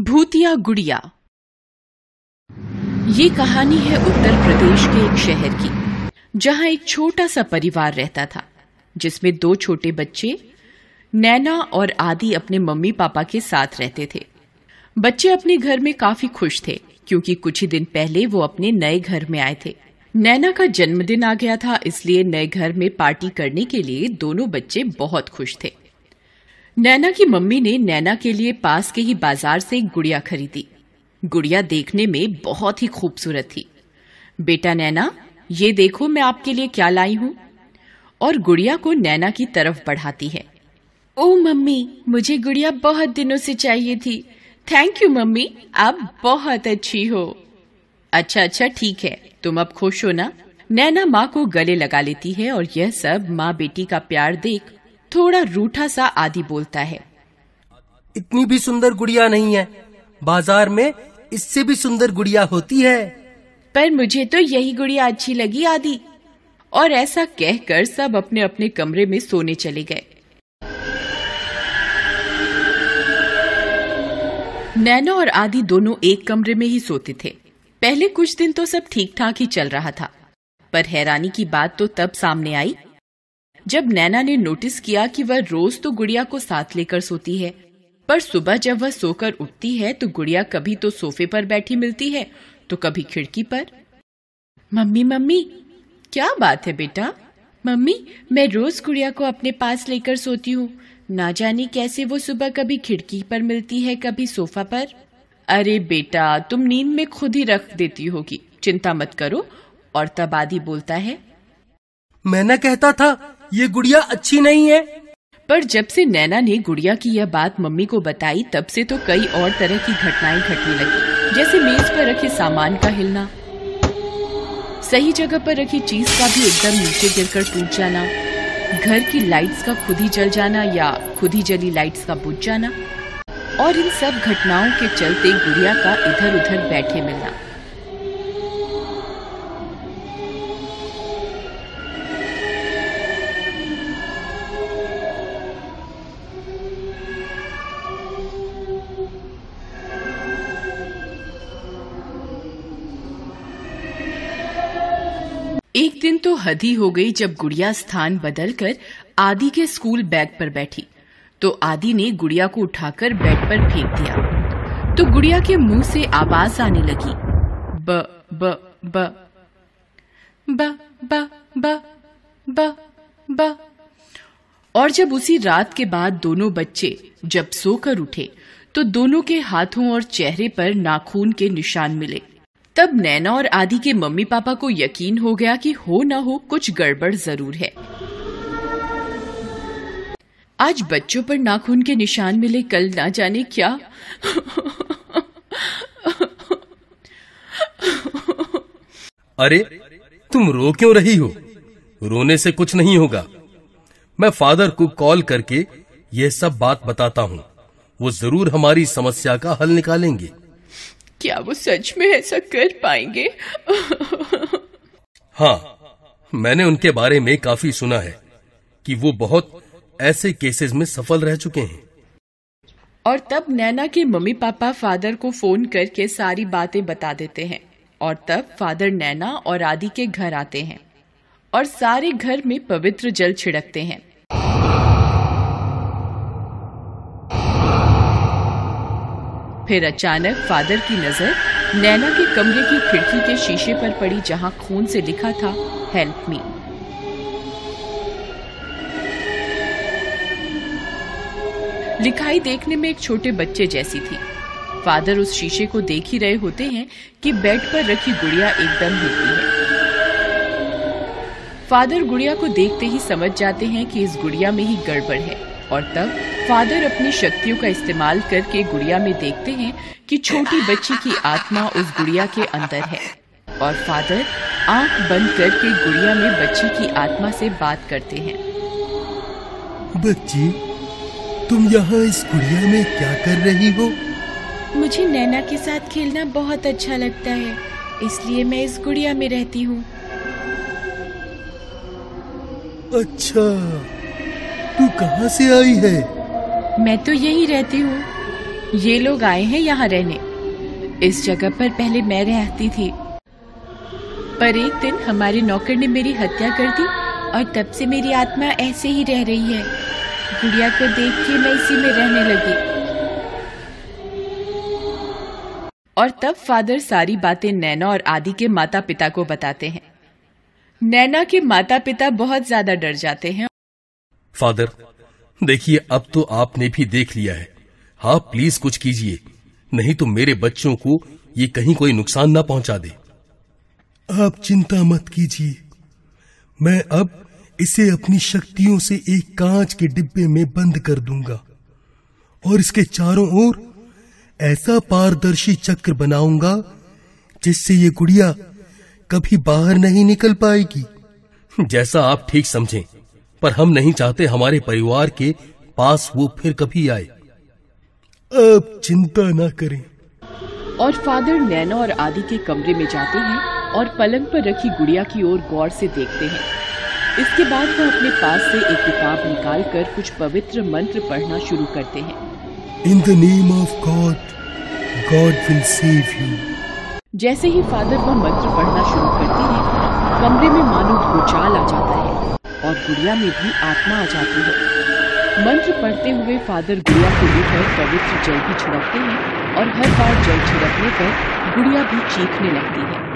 भूतिया गुड़िया। ये कहानी है उत्तर प्रदेश के एक शहर की, जहाँ एक छोटा सा परिवार रहता था, जिसमें दो छोटे बच्चे, नैना और आदि अपने मम्मी पापा के साथ रहते थे। बच्चे अपने घर में काफ़ी खुश थे, क्योंकि कुछ ही दिन पहले वो अपने नए घर में आए थे। नैना का जन्मदिन आ गया था, इसलिए नए घर में पार्टी करने के लिए दोनों बच्चे बहुत खुश थे। नैना की मम्मी ने नैना के लिए पास के ही बाज़ार से एक गुड़िया खरीदी। गुड़िया देखने में बहुत ही खूबसूरत थी। बेटा नैना, ये देखो मैं आपके लिए क्या लाई हूँ। और गुड़िया को नैना की तरफ़ बढ़ाती है। ओ मम्मी, मुझे गुड़िया बहुत दिनों से चाहिए थी। थैंक यू मम्मी, आप बहुत अच्छी हो। अच्छा अच्छा ठीक है, तुम अब खुश हो ना? नैना माँ को गले लगा लेती है और यह सब माँ बेटी का प्यार देख थोड़ा रूठा सा आदि बोलता है। इतनी भी सुंदर गुड़िया नहीं है। बाज़ार में इससे भी सुंदर गुड़िया होती है। पर मुझे तो यही गुड़िया अच्छी लगी आदि। और ऐसा कहकर सब अपने अपने कमरे में सोने चले गए। नैना और आदि दोनों एक कमरे में ही सोते थे। पहले कुछ दिन तो सब ठीक ठाक ही चल रहा था। पर हैरानी की बात तो तब सामने आई जब नैना ने नोटिस किया कि वह रोज तो गुड़िया को साथ लेकर सोती है, पर सुबह जब वह सोकर उठती है तो गुड़िया कभी तो सोफे पर बैठी मिलती है तो कभी खिड़की पर। मम्मी मम्मी, क्या बात है बेटा? मम्मी, मैं रोज गुड़िया को अपने पास लेकर सोती हूँ। ना जाने कैसे वो सुबह कभी खिड़की पर मिलती है, कभी सोफा पर। अरे बेटा, तुम नींद में खुद ही रख देती होगी। चिंता मत करो, और तब आदि बोलता है। मैं न कहता था ये गुड़िया अच्छी नहीं है। पर जब से नैना ने गुड़िया की यह बात मम्मी को बताई, तब से तो कई और तरह की घटनाएँ घटने लगी। जैसे मेज पर रखे सामान का हिलना, सही जगह पर रखी चीज़ का भी एकदम नीचे गिरकर टूट जाना, घर की लाइट्स का खुद ही जल जाना या खुद ही जली लाइट्स का बुझ जाना, और इन सब घटनाओं के चलते गुड़िया का इधर उधर बैठे मिलना। एक दिन तो हदी हो गई जब गुड़िया स्थान बदलकर आदि के स्कूल बैग पर बैठी। तो आदि ने गुड़िया को उठाकर बेड पर फेंक दिया। तो गुड़िया के मुँह से आवाज़ आने लगी। ब ब ब। ब ब ब ब ब। और जब उसी रात के बाद दोनों बच्चे जब सोकर उठे तो दोनों के हाथों और चेहरे पर नाखून के निशान मिले। तब नैना और आदि के मम्मी पापा को यकीन हो गया कि हो ना हो, कुछ गड़बड़ ज़रूर है। आज बच्चों पर नाखून के निशान मिले, कल ना जाने क्या? अरे, तुम रो क्यों रही हो? रोने से कुछ नहीं होगा। मैं फादर को कॉल करके यह सब बात बताता हूँ। वो ज़रूर हमारी समस्या का हल निकालेंगे। क्या वो सच में ऐसा कर पाएँगे? हाँ मैंने उनके बारे में काफ़ी सुना है कि वो बहुत ऐसे केसेस में सफल रह चुके हैं। और तब नैना के मम्मी पापा फादर को फ़ोन करके सारी बातें बता देते हैं। और तब फादर नैना और आदि के घर आते हैं। और सारे घर में पवित्र जल छिड़कते हैं। फिर अचानक फादर की नज़र, नैना के कमरे की खिड़की के शीशे पर पड़ी जहाँ खून से लिखा था हेल्प मी लिखाई देखने में एक छोटे बच्चे जैसी थी। फादर उस शीशे को देख ही रहे होते हैं कि बेड पर रखी गुड़िया एकदम हिलती है। फादर गुड़िया को देखते ही समझ जाते हैं कि इस गुड़िया में ही गड़बड़ है। और तब फादर अपनी शक्तियों का इस्तेमाल करके गुड़िया में देखते हैं कि छोटी बच्ची की आत्मा उस गुड़िया के अंदर है। और फादर आँख बंद करके गुड़िया में बच्ची की आत्मा से बात करते हैं। बच्ची तुम यहाँ इस गुड़िया में क्या कर रही हो? मुझे नैना के साथ खेलना बहुत अच्छा लगता है इसलिए मैं इस गुड़िया में रहती हूँ। अच्छा। तू कहाँ से आई है? मैं तो यही रहती हूँ। ये लोग आए हैं यहाँ रहने। इस जगह पर पहले मैं रहती थी। पर एक दिन हमारे नौकर ने मेरी हत्या कर दी और तब से मेरी आत्मा ऐसे ही रह रही है। गुड़िया को देख के मैं इसी में रहने लगी। और तब फादर सारी बातें नैना और आदि के माता पिता को बताते हैं। नैना के माता पिता बहुत ज़्यादा डर जाते हैं फादर देखिए अब तो आपने भी देख लिया है। हाँ प्लीज़ कुछ कीजिए नहीं तो मेरे बच्चों को ये कहीं कोई नुकसान ना पहुँचा दे। आप चिंता मत कीजिए मैं अब इसे अपनी शक्तियों से एक कांच के डिब्बे में बंद कर दूँगा और इसके चारों ओर ऐसा पारदर्शी चक्र बनाऊँगा जिससे ये गुड़िया कभी बाहर नहीं निकल पाएगी। जैसा आप ठीक समझें। पर हम नहीं चाहते हमारे परिवार के पास वो फिर कभी आए। आप चिंता ना करें। और फादर नैना और आदि के कमरे में जाते हैं और पलंग पर रखी गुड़िया की ओर गौर से देखते हैं। इसके बाद वह अपने पास से एक किताब निकाल कर कुछ पवित्र मंत्र पढ़ना शुरू करते हैं। In the name of God God will save you जैसे ही फादर वह मंत्र पढ़ना शुरू करते हैं कमरे में मानो भूचाल आ जाता है। और गुड़िया में भी आत्मा आ जाती है। मंत्र पढ़ते हुए फादर गुड़िया के पर पवित्र जल भी छिड़कते हैं और हर बार जल छिड़कने पर गुड़िया भी चीखने लगती है।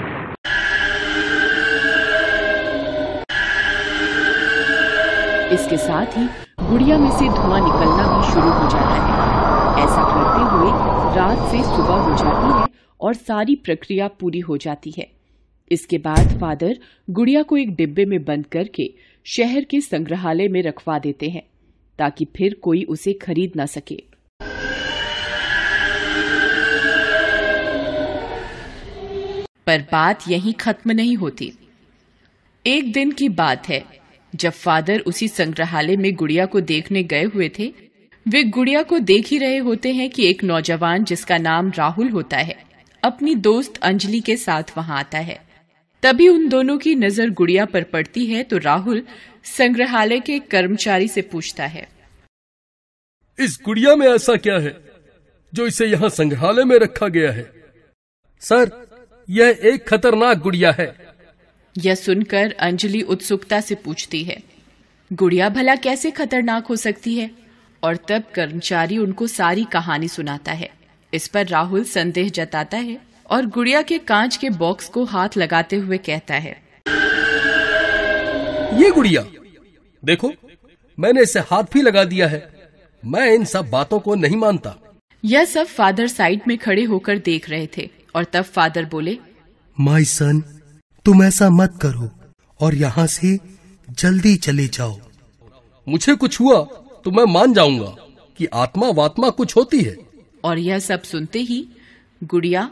इसके साथ ही गुड़िया में से धुआँ निकलना भी शुरू हो जाता है। ऐसा करते हुए रात से सुबह हो जाती है और सारी प्रक्रिया पूरी हो जाती है। इसके बाद फादर गुड़िया को एक डिब्बे में बंद करके शहर के संग्रहालय में रखवा देते हैं, ताकि फिर कोई उसे खरीद ना सके। पर बात यहीं खत्म नहीं होती। एक दिन की बात है, जब फादर उसी संग्रहालय में गुड़िया को देखने गए हुए थे, वे गुड़िया को देख ही रहे होते हैं कि एक नौजवान जिसका नाम राहुल होता है, अपनी दोस्त अंजलि के साथ वहाँ आता है। तभी उन दोनों की नज़र गुड़िया पर पड़ती है तो राहुल संग्रहालय के कर्मचारी से पूछता है। इस गुड़िया में ऐसा क्या है जो इसे यहाँ संग्रहालय में रखा गया है? सर यह एक खतरनाक गुड़िया है। यह सुनकर अंजलि उत्सुकता से पूछती है गुड़िया भला कैसे खतरनाक हो सकती है? और तब कर्मचारी उनको सारी कहानी सुनाता है। इस पर राहुल संदेह जताता है। और गुड़िया के कांच के बॉक्स को हाथ लगाते हुए कहता है। ये गुड़िया देखो मैंने इसे हाथ भी लगा दिया है। मैं इन सब बातों को नहीं मानता। यह सब फादर साइड में खड़े होकर देख रहे थे और तब फादर बोले माई सन तुम ऐसा मत करो और यहाँ से जल्दी चले जाओ। मुझे कुछ हुआ तो मैं मान जाऊँगा कि आत्मा वात्मा कुछ होती है। और यह सब सुनते ही गुड़िया